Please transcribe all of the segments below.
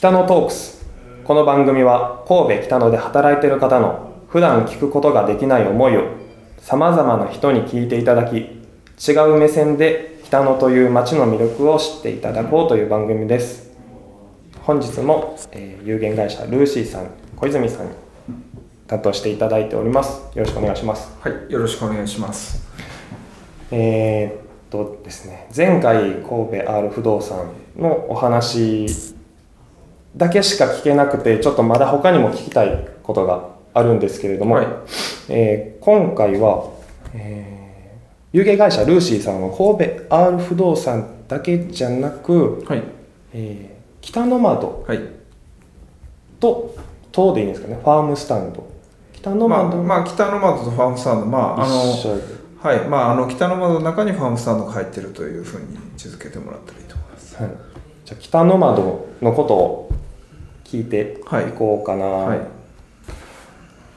北野トークス。この番組は神戸北野で働いている方の普段聞くことができない思いをさまざまな人に聞いていただき違う目線で北野という街の魅力を知っていただこうという番組です。本日も、えー有限会社ルーシーさん小泉さんに担当していただいております。よろしくお願いします。はい、よろしくお願いします。えーっとですね前回神戸 R 不動産のお話だけしか聞けなくてちょっとまだ他にも聞きたいことがあるんですけれども、はい。えー今回は、えー有形会社ルーシーさんは神戸 R 不動産だけじゃなく、はい、えー北の窓はい。と等でいいんですかねファームスタンド。北のまあ、窓まあ、北の窓とファームスタンド、まあ、あの、はい、まあ、あの北の窓の中にファームスタンドが入ってるというふうに位置づけてもらったらいいと思います。はい、じゃあ北の窓のことを聞いてはいいこうかはい。な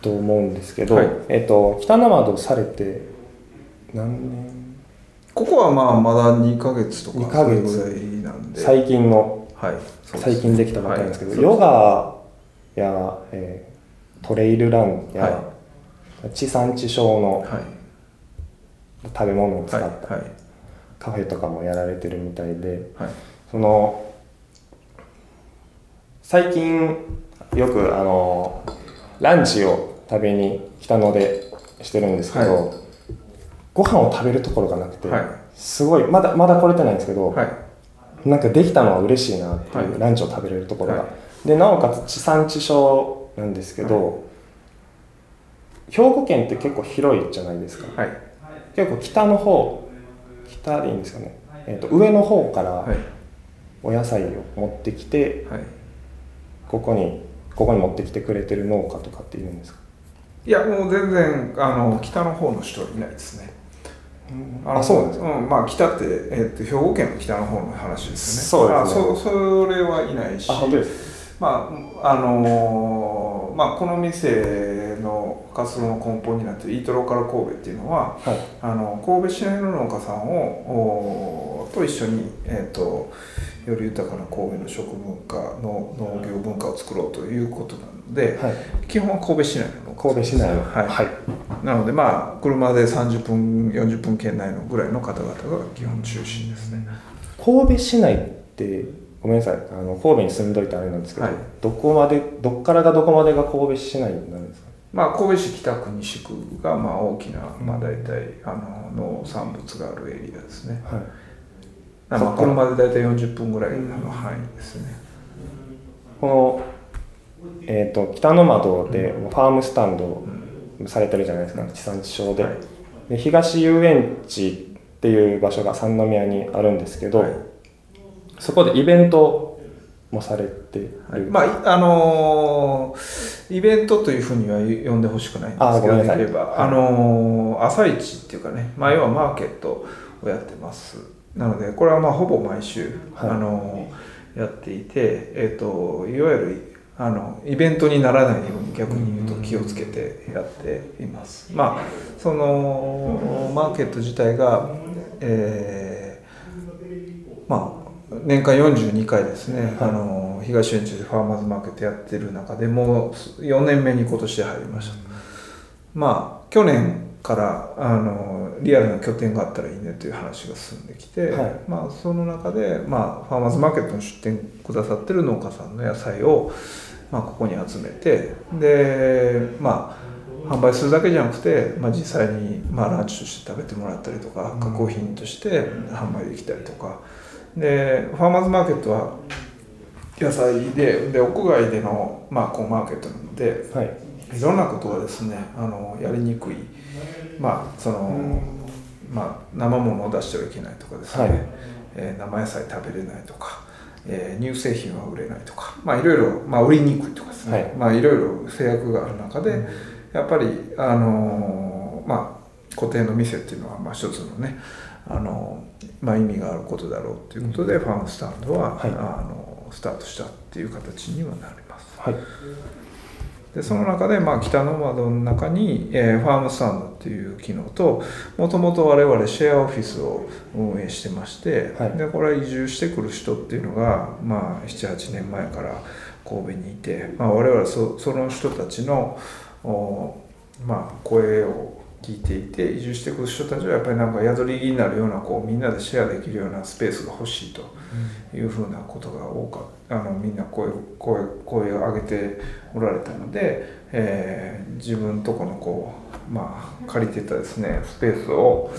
と思うんですけど、はい。えっと北の窓されて何年？ここはまあ、まだ2ヶ月とか、二ヶ月。それぐらいなんで。最近のはい、最近できたばっかりなんですけど、はい。ヨガや、えートレイルランや、は地産地消のはい、食べ物を使はい、ったはい、カフェとかもやられてるみたいで、はい。その最近よくあのランチを食べに北野でしてるんですけど、はご飯を食べるところがなくて、はい。すごいまだまだ来れてないんですけど、はい、なんかできたのは嬉しいなっていう、はい。ランチを食べれるところが、はでなおかつ地産地消なんですけど、兵庫県って結構広いじゃないですか、はい、結構北の方北でいいんですよね、えー、と上の方からはい、お野菜を持ってきて、はい。ここにここに持ってきてくれてる農家とかっているんですか？いや、もう全然、あの、北の方の人はいないですね。のあそうですか？うん、まあ北って、えっと兵庫県の北の方の話ですそうよね。ですね。あそそれはいないし、あ本当です。まああのーまあこの店の活動の根本になっているイートローカル神戸っていうのは、はい。あの神戸市内の農家さんをおと一緒にえっ、とより豊かな神戸の食文化の農業文化を作ろうということなので、はい。基本は神戸市内の神戸市内のはい。はい。なのでまあ車で30分40分圏内のぐらいの方々が基本中心ですね、神戸市内ってごめんなさい。あの神戸に住んどいてあれなんですけど、はい。どこまでどっからがどこまでが神戸市内になるんですか？まあ神戸市北区西区がまあ大きな、まあ、大体あの農産物があるエリアですね。はい車で大体40分ぐらいの範囲ですね。この、えー、と北の窓でファームスタンドをされてるじゃないですか。地産地消で,、はい。で東遊園地っていう場所が三宮にあるんですけど、はい。そこでイベントもされてる、はい。まあいあのーイベントというふうには呼んでほしくないんですけどできれば、はい。あのー朝市っていうかね、まあ、要はマーケットをやってますなのでこれはまあほぼ毎週、はい。あのーやっていて、えっといわゆるあのイベントにならないように逆に言うと気をつけてやっています。まあそのマーケット自体がえーまあ年間42回ですね、あの東園地でファーマーズマーケットやってる中でもう4年目に今年で入りました、まあ去年からあのリアルな拠点があったらいいねという話が進んできて、はい。まあ、その中で、まあ、ファーマーズマーケットに出店くださってる農家さんの野菜を、まあ、ここに集めてでまあ販売するだけじゃなくて、まあ、実際に、まあ、ランチとして食べてもらったりとか加工品として販売できたりとか。でファーマーズマーケットは野菜でで屋外での、まあ、こうマーケットなのではい。いろんなことがですねあのやりにくいまあその、まあ、生ものを出してはいけないとかですね、はい。えー生野菜食べれないとか、えー乳製品は売れないとかまあいろいろ、まあ、売りにくいとかですね、はい。まあいろいろ制約がある中でやっぱりあのまあ固定の店っていうのはまあ一つのねあのまあ、意味があることだろうということで、ファームスタンドは、はい。あのスタートしたっていう形にはなります。はいでその中で、まあ、北の窓の中に、えー、ファームスタンドっていう機能ともともと我々シェアオフィスを運営してまして、はい、でこれは移住してくる人っていうのが、まあ、78年前から神戸にいて、まあ、我々そその人たちのお、まあ、声を聞いていて移住してくる人たちはやっぱりなんか宿り木になるようなこうみんなでシェアできるようなスペースが欲しいというふうなことが多かあのみんな声声声を上げておられたので、えー、自分とこのこうまあ借りてたですねスペースを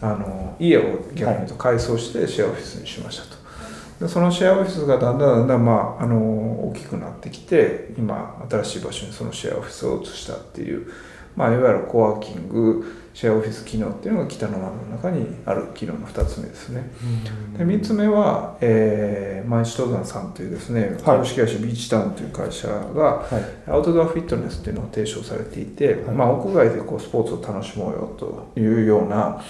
あの家を逆に言うと改装してシェアオフィスにしましたと。でそのシェアオフィスがだんだんだんだん、まあ、あの大きくなってきて今新しい場所にそのシェアオフィスを移したっていうまあ、いわゆるコワーキングシェアオフィス機能っていうのが北の窓の中にある機能の2つ目ですね。で3つ目は、えー、毎日登山さんというですね、株式会社ビーチタウンという会社が、アウトドアフィットネスっていうのを提唱されていて、はい、まあ、屋外でこうスポーツを楽しもうよというような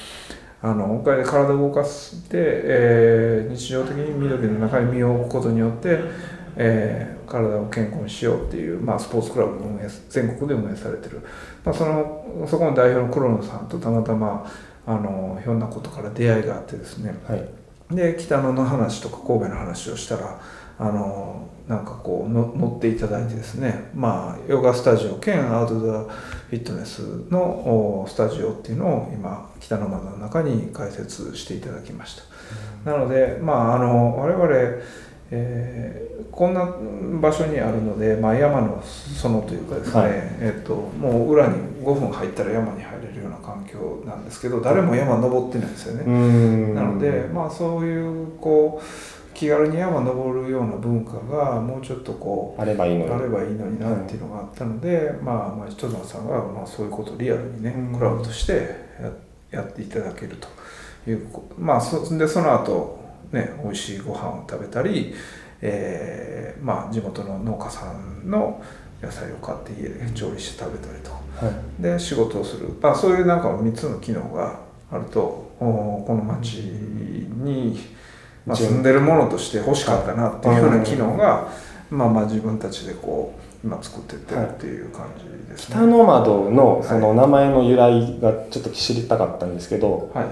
あの屋外で体を動かして、えー、日常的に緑の中に身を置くことによって、えー、体を健康にしようっていう、まあ、スポーツクラブの運営全国で運営されてる、まあ、そのそこの代表の黒野さんとたまたまあのひょんなことから出会いがあってですね、はい、で北野の話とか神戸の話をしたらあのなんかこうの乗っていただいてですね。まあヨガスタジオ兼アウトドアフィットネスのスタジオっていうのを今北の窓の中に開設していただきました、なのでまああの我々えー、こんな場所にあるので、まあ、山の園というかですね、はい、えーと、もう裏に5分入ったら山に入れるような環境なんですけど誰も山登ってないんですよね。なので、まあ、そういうこう気軽に山登るような文化がもうちょっとこうあればいいのに。あればいいのになっていうのがあったので、まあ、まあ、人さんがまあそういうことをリアルにねクラブとしてやっていただけるというまあそでその後ね、美味しいご飯を食べたり、えーまあ、地元の農家さんの野菜を買って家で調理して食べたりと、はい、で仕事をする、まあ、そういうなんか3つの機能があるとこの町に、まあ、住んでるものとして欲しかったなっていうような機能が、まあ、まあ自分たちでこう今作ってってるっていう感じですね、北の窓のその名前の由来がちょっと知りたかったんですけど、はい、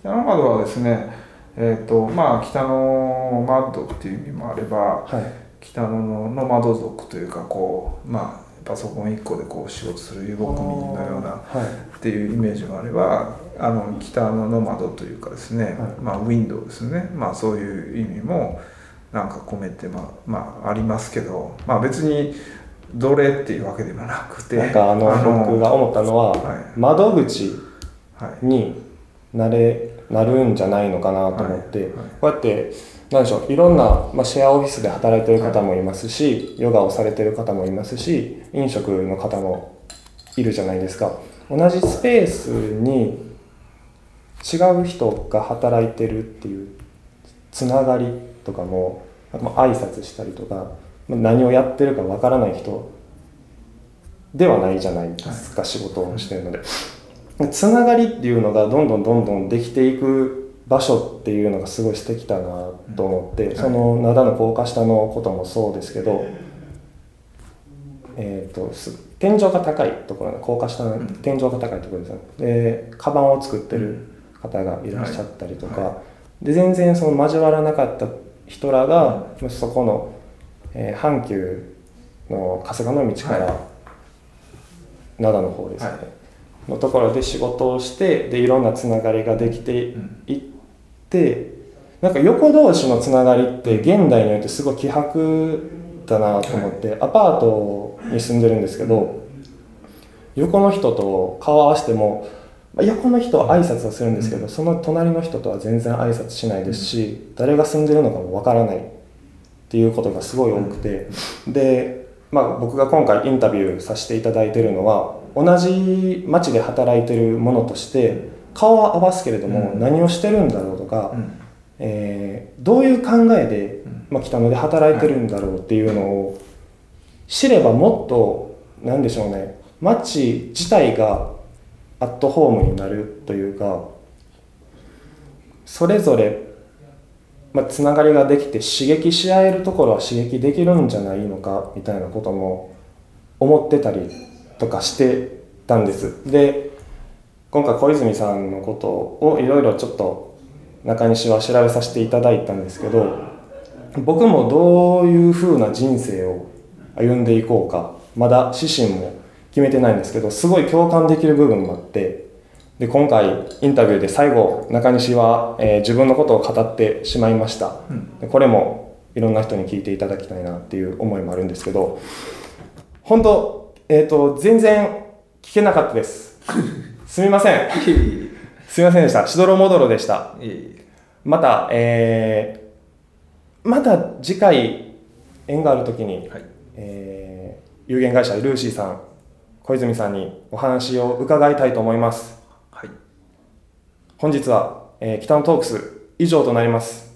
北の窓はですねえーとまあ、北の窓っていう意味もあれば、はい、北のの窓族というかこう、まあ、パソコン1個でこう仕事する遊牧民のような、っていうイメージもあればあの北のの窓というかですね、はい、まあ、ウィンドウですね、まあ、そういう意味もなんか込めて、まあまあ、ありますけど、まあ、別にどれっていうわけでもなくてなんかあの僕が思ったのは、はい、窓口になれなるんじゃないのかなと思って、はいはい、こうやって何でしょういろんな、まあ、シェアオフィスで働いてる方もいますし、ヨガをされてる方もいますし飲食の方もいるじゃないですか。同じスペースに違う人が働いてるっていうつながりとかも挨拶したりとか何をやってるかわからない人ではないじゃないですか、はい、仕事をしてるので。つながりっていうのがどんどんどんどんできていく場所っていうのがすごい素敵だなと思って、うん、その灘の高架下のこともそうですけど、えーと、天井が高いところ高架下の天井が高いところですね。でカバンを作ってる方がいらっしゃったりとか、はい。はい、で全然その交わらなかった人らが、うん、そこの、えー、阪急の春日の道から、灘の方ですね、のところで仕事をしてでいろんなつながりができていって、なんか横同士のつながりって現代においてすごい希薄だなと思って、アパートに住んでるんですけど横の人と顔合わせても横の人は挨拶はするんですけど、その隣の人とは全然挨拶しないですし、誰が住んでるのかもわからないっていうことがすごい多くて、で、まあ、僕が今回インタビューさせていただいてるのは同じ町で働いてるものとして顔は合わすけれども何をしてるんだろうとか、うん、えー、どういう考えで、まあ、北野で働いてるんだろうっていうのを知ればもっと何でしょうね町自体がアットホームになるというかそれぞれ、まあ、つながりができて刺激し合えるところは刺激できるんじゃないのかみたいなことも思ってたりとかしてたんです。で今回小泉さんのことをいろいろちょっと中西は調べさせていただいたんですけど僕もどういうふうな人生を歩んでいこうかまだ指針も決めてないんですけどすごい共感できる部分もあってで今回インタビューで最後中西は、えー自分のことを語ってしまいました、でこれもいろんな人に聞いていただきたいなっていう思いもあるんですけど本当えっ、と全然聞けなかったです。すみません。いすみませんでした。しどろもどろでした。またえーまた次回縁がある時に、はい。えー有限会社ルーシーさん小泉さんにお話を伺いたいと思います。はい。本日は、えー北のトークス以上となります。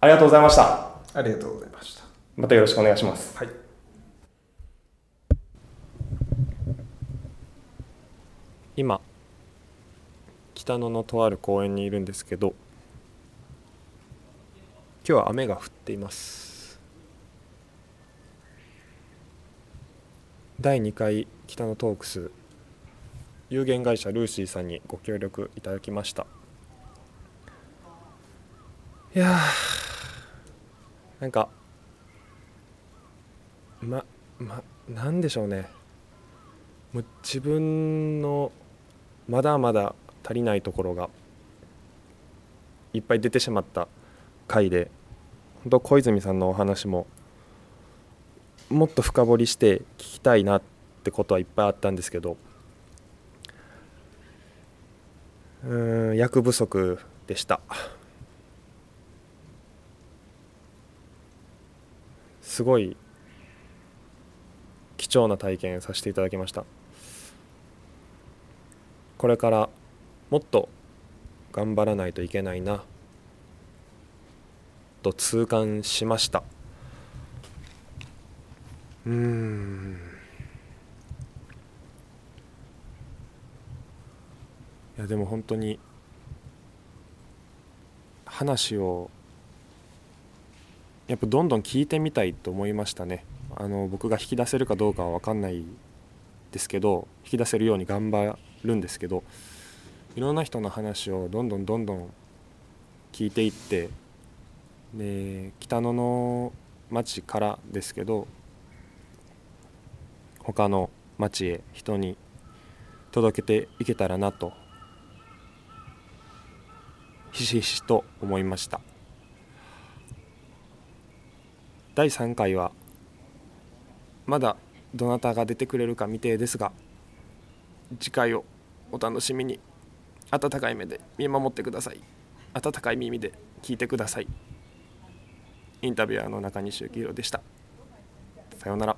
ありがとうございました。ありがとうございました。またよろしくお願いします。はい今北野のとある公園にいるんですけど今日は雨が降っています。第2回北野トークス有限会社ルーシーさんにご協力いただきました。いやーなんかままなんでしょうね。もう自分のまだまだ足りないところがいっぱい出てしまった回で本当小泉さんのお話ももっと深掘りして聞きたいなってことはいっぱいあったんですけどうん役不足でした。すごい貴重な体験させていただきました。これからもっと頑張らないといけないなと痛感しました。うん。いやでも本当に話をやっぱどんどん聞いてみたいと思いましたね。あの僕が引き出せるかどうかは分かんないですけど引き出せるように頑張るんですけどいろんな人の話をどんどんどんどん聞いていってで北野の町からですけど他の町へ人に届けていけたらなとひしひしと思いました。第3回はまだどなたが出てくれるか未定ですが次回をお楽しみに。温かい目で見守ってください。温かい耳で聞いてください。インタビュアーの中西幸宏でした。さようなら。